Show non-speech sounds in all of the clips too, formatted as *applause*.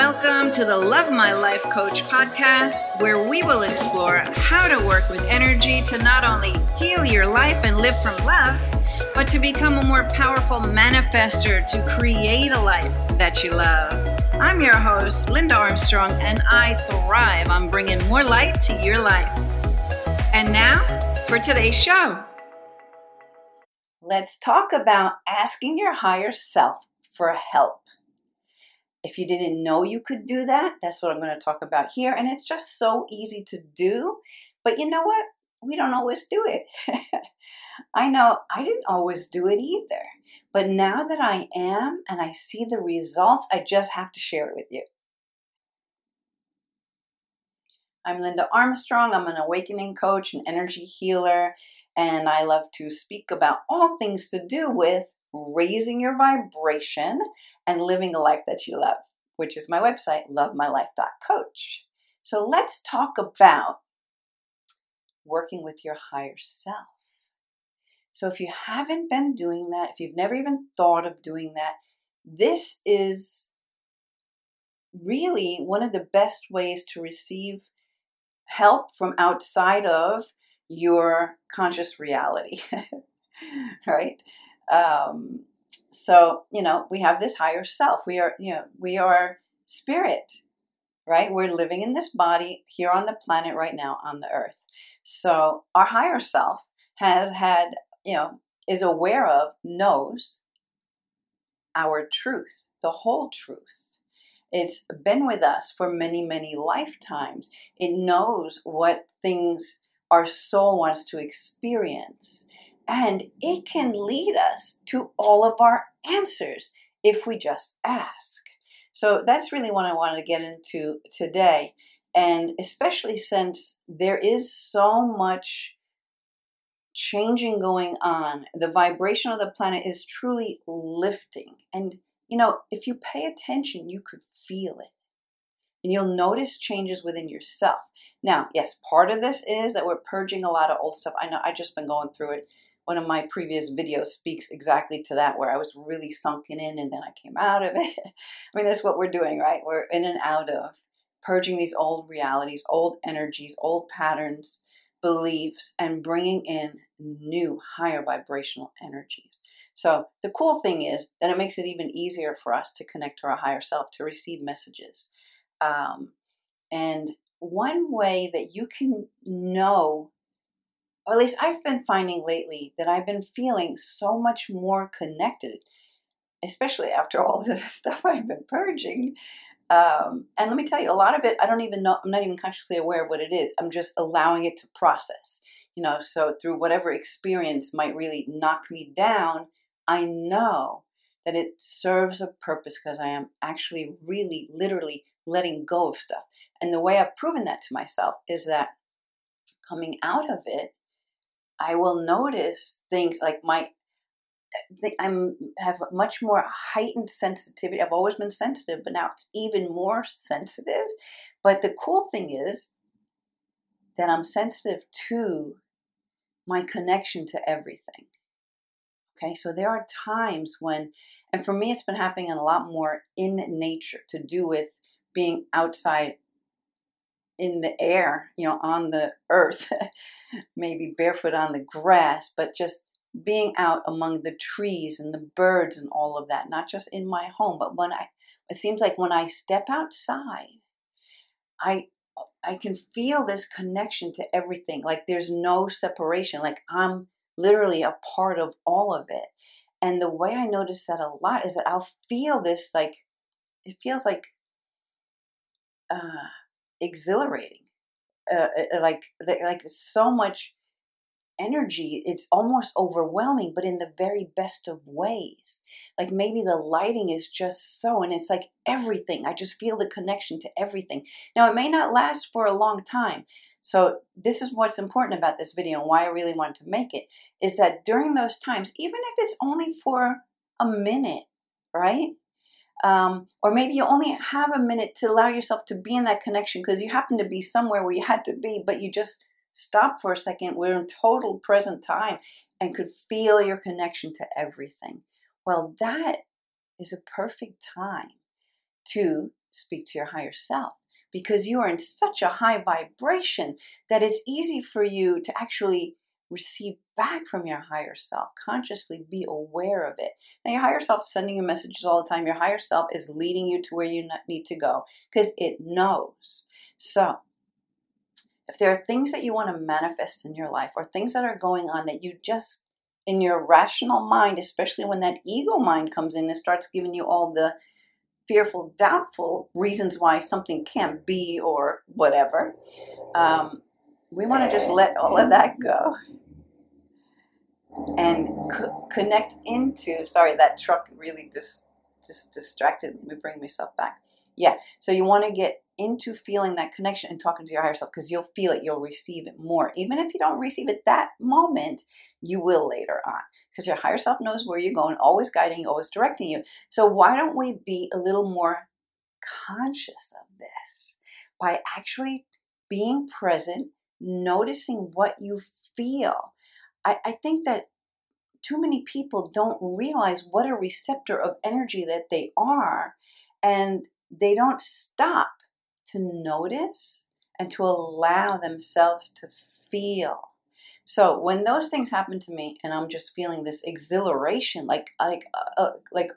Welcome to the Love My Life Coach podcast, where we will explore how to work with energy to not only heal your life and live from love, but to become a more powerful manifester to create a life that you love. I'm your host, Linda Armstrong, and I thrive on bringing more light to your life. And now for today's show. Let's talk about asking your higher self for help. If you didn't know you could do that, that's what I'm going to talk about here. And it's just so easy to do. But you know what? We don't always do it. *laughs* I know I didn't always do it either. But now that I am and I see the results, I just have to share it with you. I'm Linda Armstrong. I'm an awakening coach, an energy healer, and I love to speak about all things to do with raising your vibration and living a life that you love, which is my website, lovemylife.coach. So let's talk about working with your higher self. So if you haven't been doing that, if you've never even thought of doing that, this is really one of the best ways to receive help from outside of your conscious reality. *laughs* right? Um, so, you know, we have this higher self. We are, you know, we are spirit, right? We're living in this body here on the planet right now on the earth. So, our higher self has had, you know, is aware of, knows our truth, the whole truth. It's been with us for many, many lifetimes. It knows what things our soul wants to experience. And it can lead us to all of our answers if we just ask. So that's really what I wanted to get into today. And especially since there is so much changing going on, the vibration of the planet is truly lifting. And, you know, if you pay attention, you could feel it and you'll notice changes within yourself. Now, yes, part of this is that we're purging a lot of old stuff. I know I've just been going through it. One of my previous videos speaks exactly to that, where I was really sunken in and then I came out of *laughs* it. I mean, that's what we're doing, right? We're in and out of purging these old realities, old energies, old patterns, beliefs, and bringing in new, higher vibrational energies. So, the cool thing is that it makes it even easier for us to connect to our higher self, to receive messages. Um, and one way that you can know, or at least I've been finding lately that I've been feeling so much more connected, especially after *laughs* all the stuff I've been purging. Um, and let me tell you, a lot of it, I don't even know, I'm not even consciously aware of what it is. I'm just allowing it to process. You know, so through whatever experience might really knock me down, I know that it serves a purpose because I am actually really, literally letting go of stuff. And the way I've proven that to myself is that coming out of it, I will notice things like my I'm have much more heightened sensitivity. I've always been sensitive, but now it's even more sensitive. But the cool thing is that I'm sensitive to my connection to everything. Okay, so there are times when, and for me, it's been happening a lot more in nature to do with being outside in the air, you know, on the earth, *laughs* maybe barefoot on the grass, but just being out among the trees and the birds and all of that, not just in my home, but when I, it seems like when I step outside, I, I can feel this connection to everything. Like there's no separation. Like I'm literally a part of all of it. And the way I notice that a lot is that I'll feel this like, it feels like uh, exhilarating. Uh, uh like like so much energy it's almost overwhelming but in the very best of ways like maybe the lighting is just so and it's like everything i just feel the connection to everything now it may not last for a long time so this is what's important about this video and why i really wanted to make it is that during those times even if it's only for a minute right um, or maybe you only have a minute to allow yourself to be in that connection because you happen to be somewhere where you had to be, but you just stopped for a second. We're in total present time and could feel your connection to everything. Well, that is a perfect time to speak to your higher self because you are in such a high vibration that it's easy for you to actually receive back from your higher self. Consciously be aware of it. Now, your higher self is sending you messages all the time. Your higher self is leading you to where you need to go because it knows. So, if there are things that you want to manifest in your life or things that are going on that you just in your rational mind, especially when that ego mind comes in and starts giving you all the fearful, doubtful reasons why something can't be or whatever, um, we want to just let all of that go and co- connect into. Sorry, that truck really just just distracted me. Me bring myself back. Yeah, so you want to get into feeling that connection and talking to your higher self because you'll feel it, you'll receive it more. Even if you don't receive it that moment, you will later on because your higher self knows where you're going, always guiding you, always directing you. So, why don't we be a little more conscious of this by actually being present, noticing what you feel? I, I think that too many people don't realize what a receptor of energy that they are, and they don't stop to notice and to allow themselves to feel. So when those things happen to me, and I'm just feeling this exhilaration, like like uh, uh, like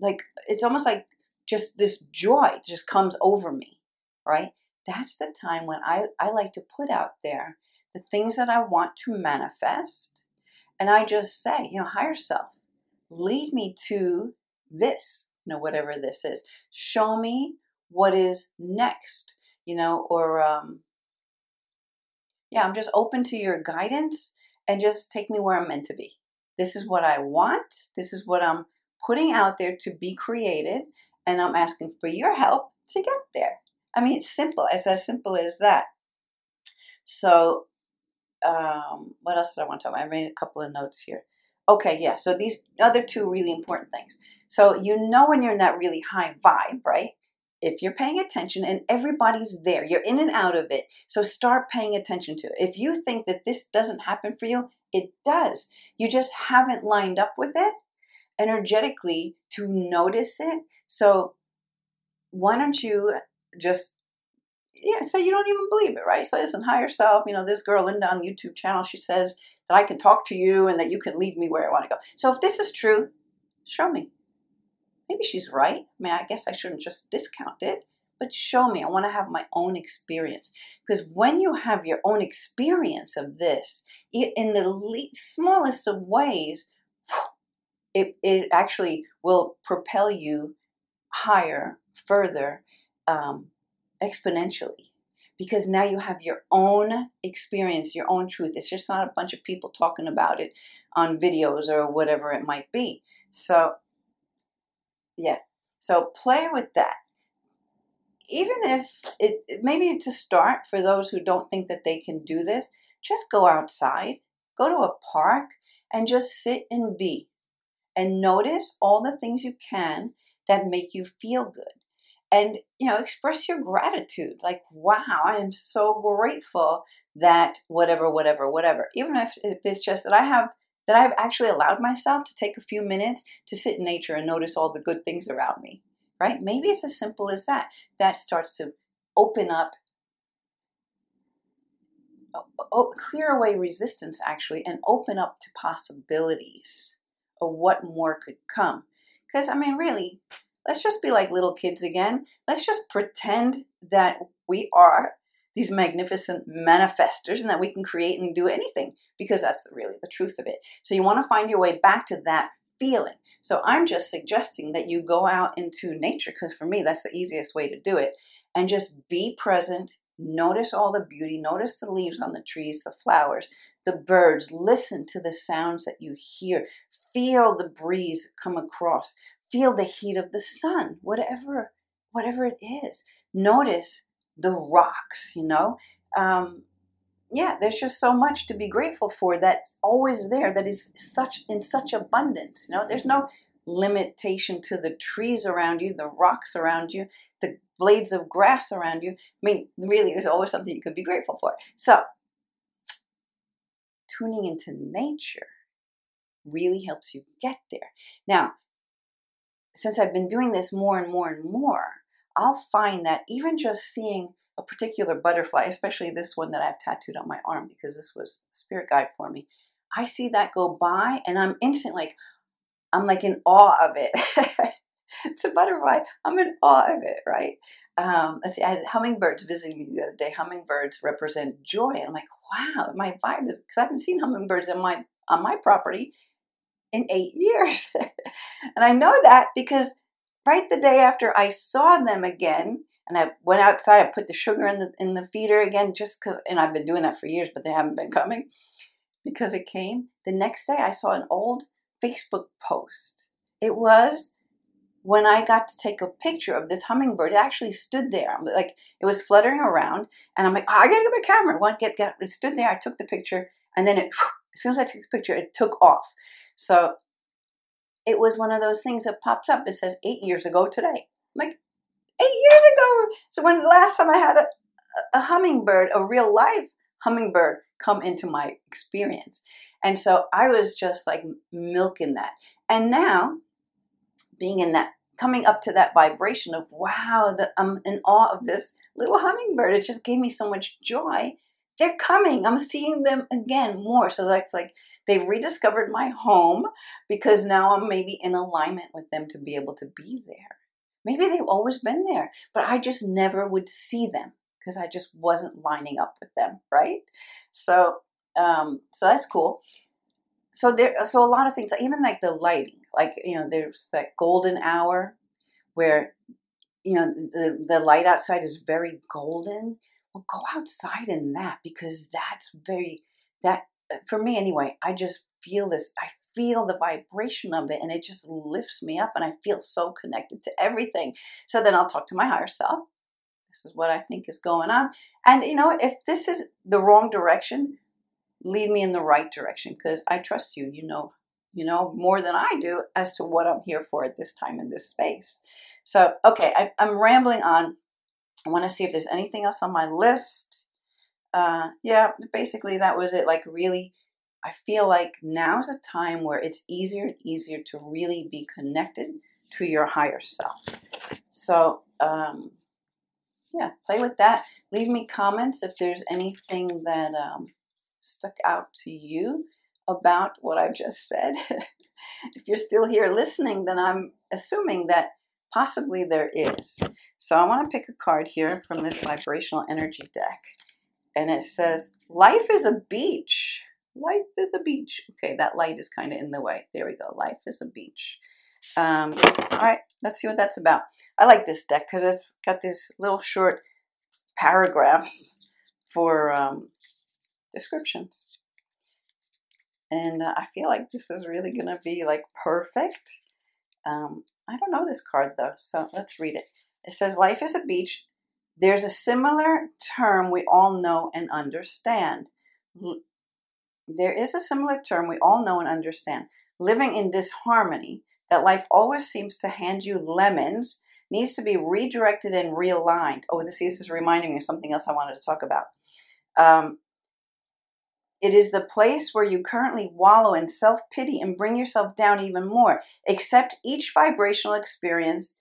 like it's almost like just this joy just comes over me, right? That's the time when I, I like to put out there the things that I want to manifest. And I just say, you know, higher self, lead me to this, you know, whatever this is. Show me what is next, you know, or um, yeah, I'm just open to your guidance and just take me where I'm meant to be. This is what I want. This is what I'm putting out there to be created, and I'm asking for your help to get there. I mean, it's simple. It's as simple as that. So, um, what else did I want to talk about? I made a couple of notes here. Okay, yeah. So these other two really important things. So you know when you're in that really high vibe, right? if you're paying attention and everybody's there, you're in and out of it. So start paying attention to it. If you think that this doesn't happen for you, it does. You just haven't lined up with it energetically to notice it. So why don't you just yeah, so you don't even believe it, right? So listen, higher self, you know, this girl Linda on the YouTube channel, she says that I can talk to you and that you can lead me where I want to go. So if this is true, show me maybe she's right. I mean, I guess I shouldn't just discount it, but show me. I want to have my own experience. Because when you have your own experience of this, in the least, smallest of ways, it, it actually will propel you higher, further, um, exponentially. Because now you have your own experience, your own truth. It's just not a bunch of people talking about it on videos or whatever it might be. So yeah. So play with that. Even if it maybe to start for those who don't think that they can do this, just go outside, go to a park and just sit and be and notice all the things you can that make you feel good. And you know, express your gratitude. Like, wow, I am so grateful that whatever, whatever, whatever. Even if, it's just that I have that I've actually allowed myself to take a few minutes to sit in nature and notice all the good things around me, right? Maybe it's as simple as that. That starts to open up, clear away resistance actually, and open up to possibilities of what more could come. Because, I mean, really, let's just be like little kids again. Let's just pretend that we are these magnificent manifestors and that we can create and do anything because that's really the truth of it. So you want to find your way back to that feeling. So I'm just suggesting that you go out into nature because for me that's the easiest way to do it and just be present, notice all the beauty, notice the leaves on the trees, the flowers, the birds, listen to the sounds that you hear, feel the breeze come across, feel the heat of the sun, whatever whatever it is. Notice the rocks, you know. Um, yeah, there's just so much to be grateful for that's always there, that is such in such abundance. You know, there's no limitation to the trees around you, the rocks around you, the blades of grass around you. I mean, really, there's always something you could be grateful for. So, tuning into nature really helps you get there. Now, since I've been doing this more and more and more, I'll find that even just seeing a particular butterfly, especially this one that I've tattooed on my arm because this was spirit guide for me, I see that go by and I'm instantly like, I'm like in awe of it. *laughs* it's a butterfly. I'm in awe of it, right? Um, let's see, I had hummingbirds visiting me the other day. Hummingbirds represent joy. And I'm like, wow, my vibe is because I haven't seen hummingbirds on my on my property in eight *laughs* years. and I know that because right the day after I saw them again, and I went outside, I put the sugar in the in the feeder again just because and I've been doing that for years, but they haven't been coming because it came. The next day I saw an old Facebook post. It was when I got to take a picture of this hummingbird, it actually stood there. Like it was fluttering around, and I'm like, oh, I gotta get my camera. One get get. It stood there. I took the picture, and then it. As soon as I took the picture, it took off. So it was one of those things that pops up. It says eight years ago today. I'm like eight years ago. So when the last time I had a, a hummingbird, a real live hummingbird, come into my experience, and so I was just like milking that. And now being in that coming up to that vibration of wow the, i'm in awe of this little hummingbird it just gave me so much joy they're coming i'm seeing them again more so that's like they've rediscovered my home because now i'm maybe in alignment with them to be able to be there. Maybe they've always been there but i just never would see them because i just wasn't lining up with them right? So um so that's cool. So there so a lot of things even like the lighting like you know there's that golden hour where you know the the light outside is very golden. Well go outside in that because that's very that for me anyway i just feel this i feel the vibration of it and it just lifts me up and i feel so connected to everything so then i'll talk to my higher self this is what i think is going on and you know if this is the wrong direction lead me in the right direction because i trust you you know you know, more than I do as to what I'm here for at this time in this space. So, okay, I, am rambling on. I want to see if there's anything else on my list. Uh, yeah, basically that was it. Like, really, I feel like now's a time where it's easier and easier to really be connected to your higher self. So, um, yeah, play with that. Leave me comments if there's anything that um, stuck out to you about what I've just said. *laughs* if you're still here listening, then I'm assuming that possibly there is. So I want to pick a card here from this vibrational energy deck. And it says, Life is a beach. Life is a beach. Okay, that light is kind of in the way. There we go. Life is a beach. Um, all right, let's see what that's about. I like this deck because it's got these little short paragraphs for um, descriptions. And uh, I feel like this is really going to be like perfect. Um, I don't know this card though, so let's read it. It says, Life is a beach. There's a similar term we all know and understand. There is a similar term we all know and understand. Living in disharmony, that life always seems to hand you lemons, needs to be redirected and realigned. Oh, this is reminding me of something else I wanted to talk about. Um, it is the place where you currently wallow in self pity and bring yourself down even more. Accept each vibrational experience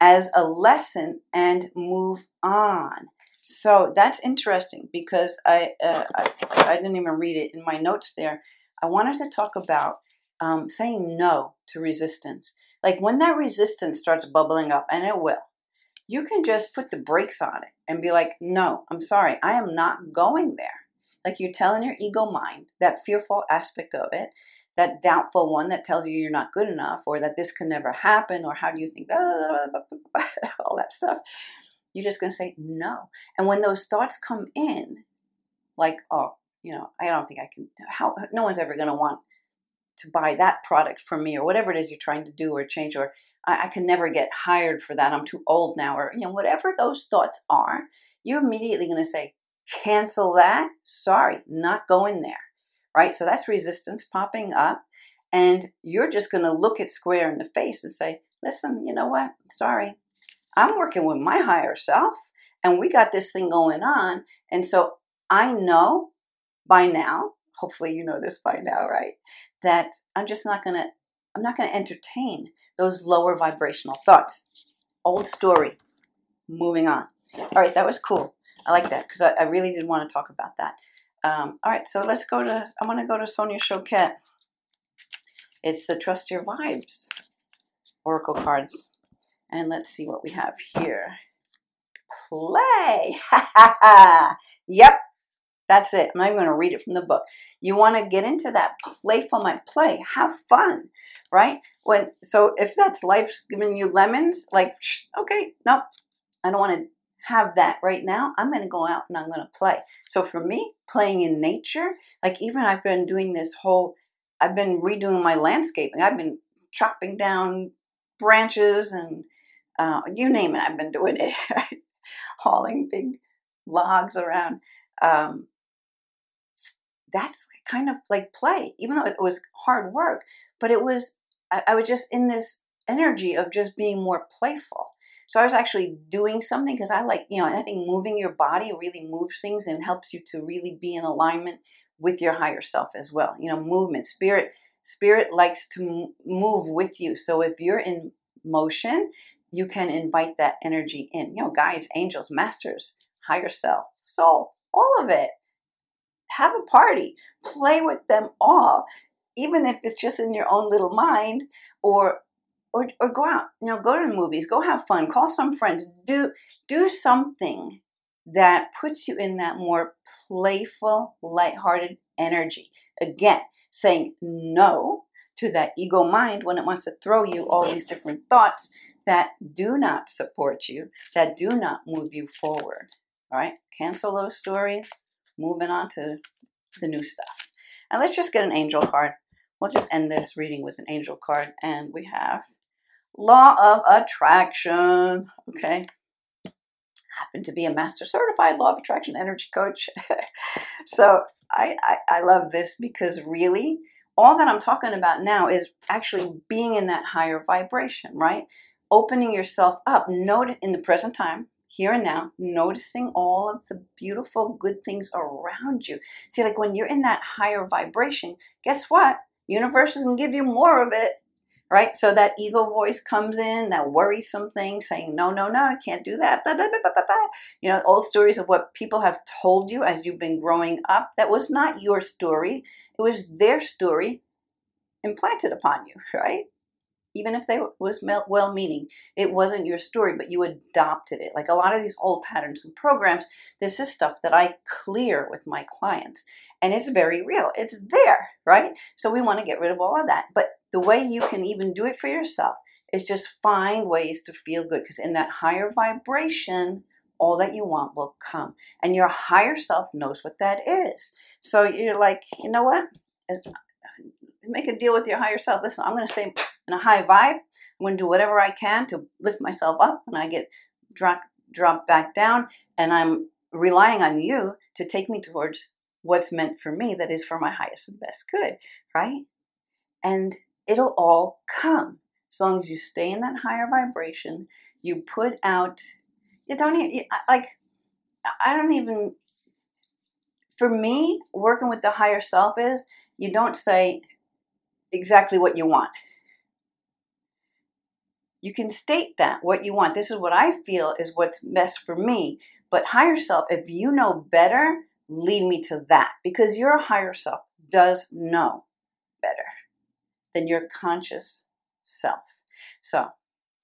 as a lesson and move on. So that's interesting because I, uh, I, I didn't even read it in my notes there. I wanted to talk about um, saying no to resistance. Like when that resistance starts bubbling up, and it will, you can just put the brakes on it and be like, no, I'm sorry, I am not going there. Like you're telling your ego mind, that fearful aspect of it, that doubtful one that tells you you're not good enough or that this could never happen or how do you think all that stuff. You're just going to say no. And when those thoughts come in, like, oh, you know, I don't think I can, how, no one's ever going to want to buy that product from me or whatever it is you're trying to do or change or I, I can never get hired for that. I'm too old now or, you know, whatever those thoughts are, you're immediately going to say, cancel that. Sorry, not going there. Right? So that's resistance popping up. And you're just going to look it square in the face and say, listen, you know what? Sorry. I'm working with my higher self and we got this thing going on. And so I know by now, hopefully you know this by now, right? That I'm just not going to I'm not going to entertain those lower vibrational thoughts. Old story. Moving on. All right, that was cool. I like that because I, I, really did want to talk about that. Um, all right, so let's go to, I want to go to Sonia Choquette. It's the Trust Your Vibes Oracle cards. And let's see what we have here. Play. *laughs* yep, that's it. I'm not even going to read it from the book. You want to get into that playful my Play. Have fun, right? When so if that's life's giving you lemons, like okay, nope, I don't want to have that right now. I'm going to go out and I'm going to play. So for me, playing in nature, like even I've been doing this whole, I've been redoing my landscaping. I've been chopping down branches and uh, you name it. I've been doing it, *laughs* hauling big logs around. Um, that's kind of like play, even though it was hard work. But it was, I, I was just in this energy of just being more playful. So I was actually doing something because I like, you know, I think moving your body really moves things and helps you to really be in alignment with your higher self as well. You know, movement, spirit, spirit likes to move with you. So if you're in motion, you can invite that energy in. You know, guides, angels, masters, higher self, soul, all of it. Have a party, play with them all, even if it's just in your own little mind or or, or go out, you know, go to the movies, go have fun, call some friends, do do something that puts you in that more playful, lighthearted energy. Again, saying no to that ego mind when it wants to throw you all these different thoughts that do not support you, that do not move you forward. All right, cancel those stories, moving on to the new stuff. And let's just get an angel card. We'll just end this reading with an angel card. And we have Law of Attraction. Okay. Happen to be a master certified law of attraction energy coach. *laughs* so I, I, I love this because really all that I'm talking about now is actually being in that higher vibration, right? Opening yourself up, note in the present time, here and now, noticing all of the beautiful, good things around you. See, like when you're in that higher vibration, guess what? Universe is to give you more of it right? So that ego voice comes in, that worrisome thing saying, no, no, no, I can't do that. Blah, blah, blah, you know, old stories of what people have told you as you've been growing up. That was not your story. It was their story implanted upon you, *laughs* right? Even if they was well meaning, it wasn't your story, but you adopted it. Like a lot of these old patterns and programs, this is stuff that I clear with my clients. And it's very real. It's there, right? So we want to get rid of all of that. But the way you can even do it for yourself is just find ways to feel good because in that higher vibration, all that you want will come. And your higher self knows what that is. So you're like, you know what? Uh, make a deal with your higher self. Listen, I'm going to stay in a high vibe. I'm going to do whatever I can to lift myself up and I get dropped drop back down. And I'm relying on you to take me towards what's meant for me that is for my highest and best good, right? And it'll all come as long as you stay in that higher vibration. You put out. You don't even like. I don't even. For me, working with the higher self is you don't say exactly what you want. You can state that what you want. This is what I feel is what's best for me. But higher self, if you know better, lead me to that because your higher self does know better than your conscious self. So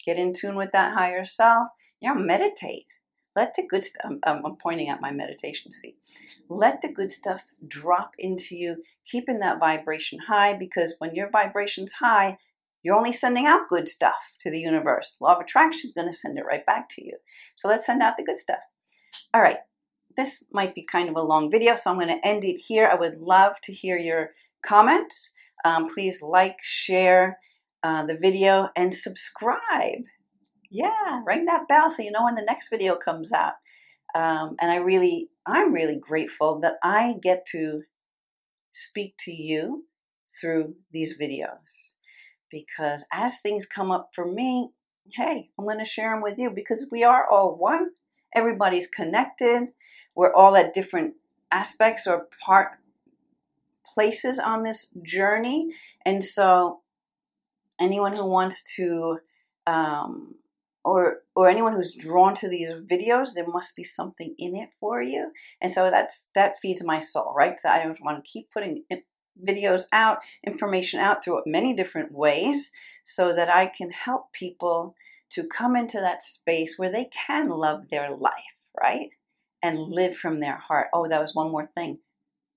get in tune with that higher self. Know, meditate. Let the good stuff, I'm, I'm pointing at my meditation seat. Let the good stuff drop into you, keeping that vibration high because when your vibration's high, you're only sending out good stuff to the universe. Law of attraction is going to send it right back to you. So let's send out the good stuff. All right. This might be kind of a long video, so I'm going to end it here. I would love to hear your comments. Um, please like, share uh, the video, and subscribe. Yeah, ring that bell so you know when the next video comes out. Um, and I really, I'm really grateful that I get to speak to you through these videos because as things come up for me, hey, I'm going to share them with you because we are all one. Everybody's connected. We're all at different aspects or part places on this journey. And so anyone who wants to um, or or anyone who's drawn to these videos there must be something in it for you. And so that's that feeds my soul right? I want to keep putting videos out information out through many different ways so that i can help people to come into that space where they can love their life right and live from their heart oh that was one more thing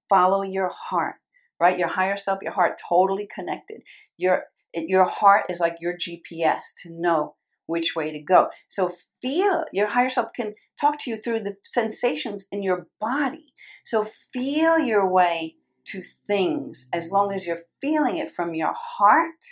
follow your heart right your higher self your heart totally connected your your heart is like your gps to know which way to go. So feel your higher self can talk to you through the sensations in your body. So feel your way to things as long as you're feeling it from your heart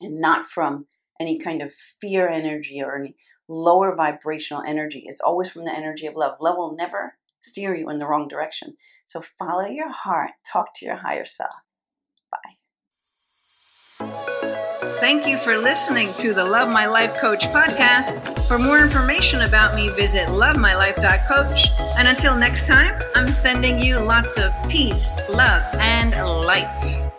and not from any kind of fear energy or any lower vibrational energy. It's always from the energy of love. Love will never steer you in the wrong direction. So follow your heart, talk to your higher self. Bye. Thank you for listening to the Love My Life Coach podcast. For more information about me, visit lovemylife.coach. And until next time, I'm sending you lots of peace, love, and light.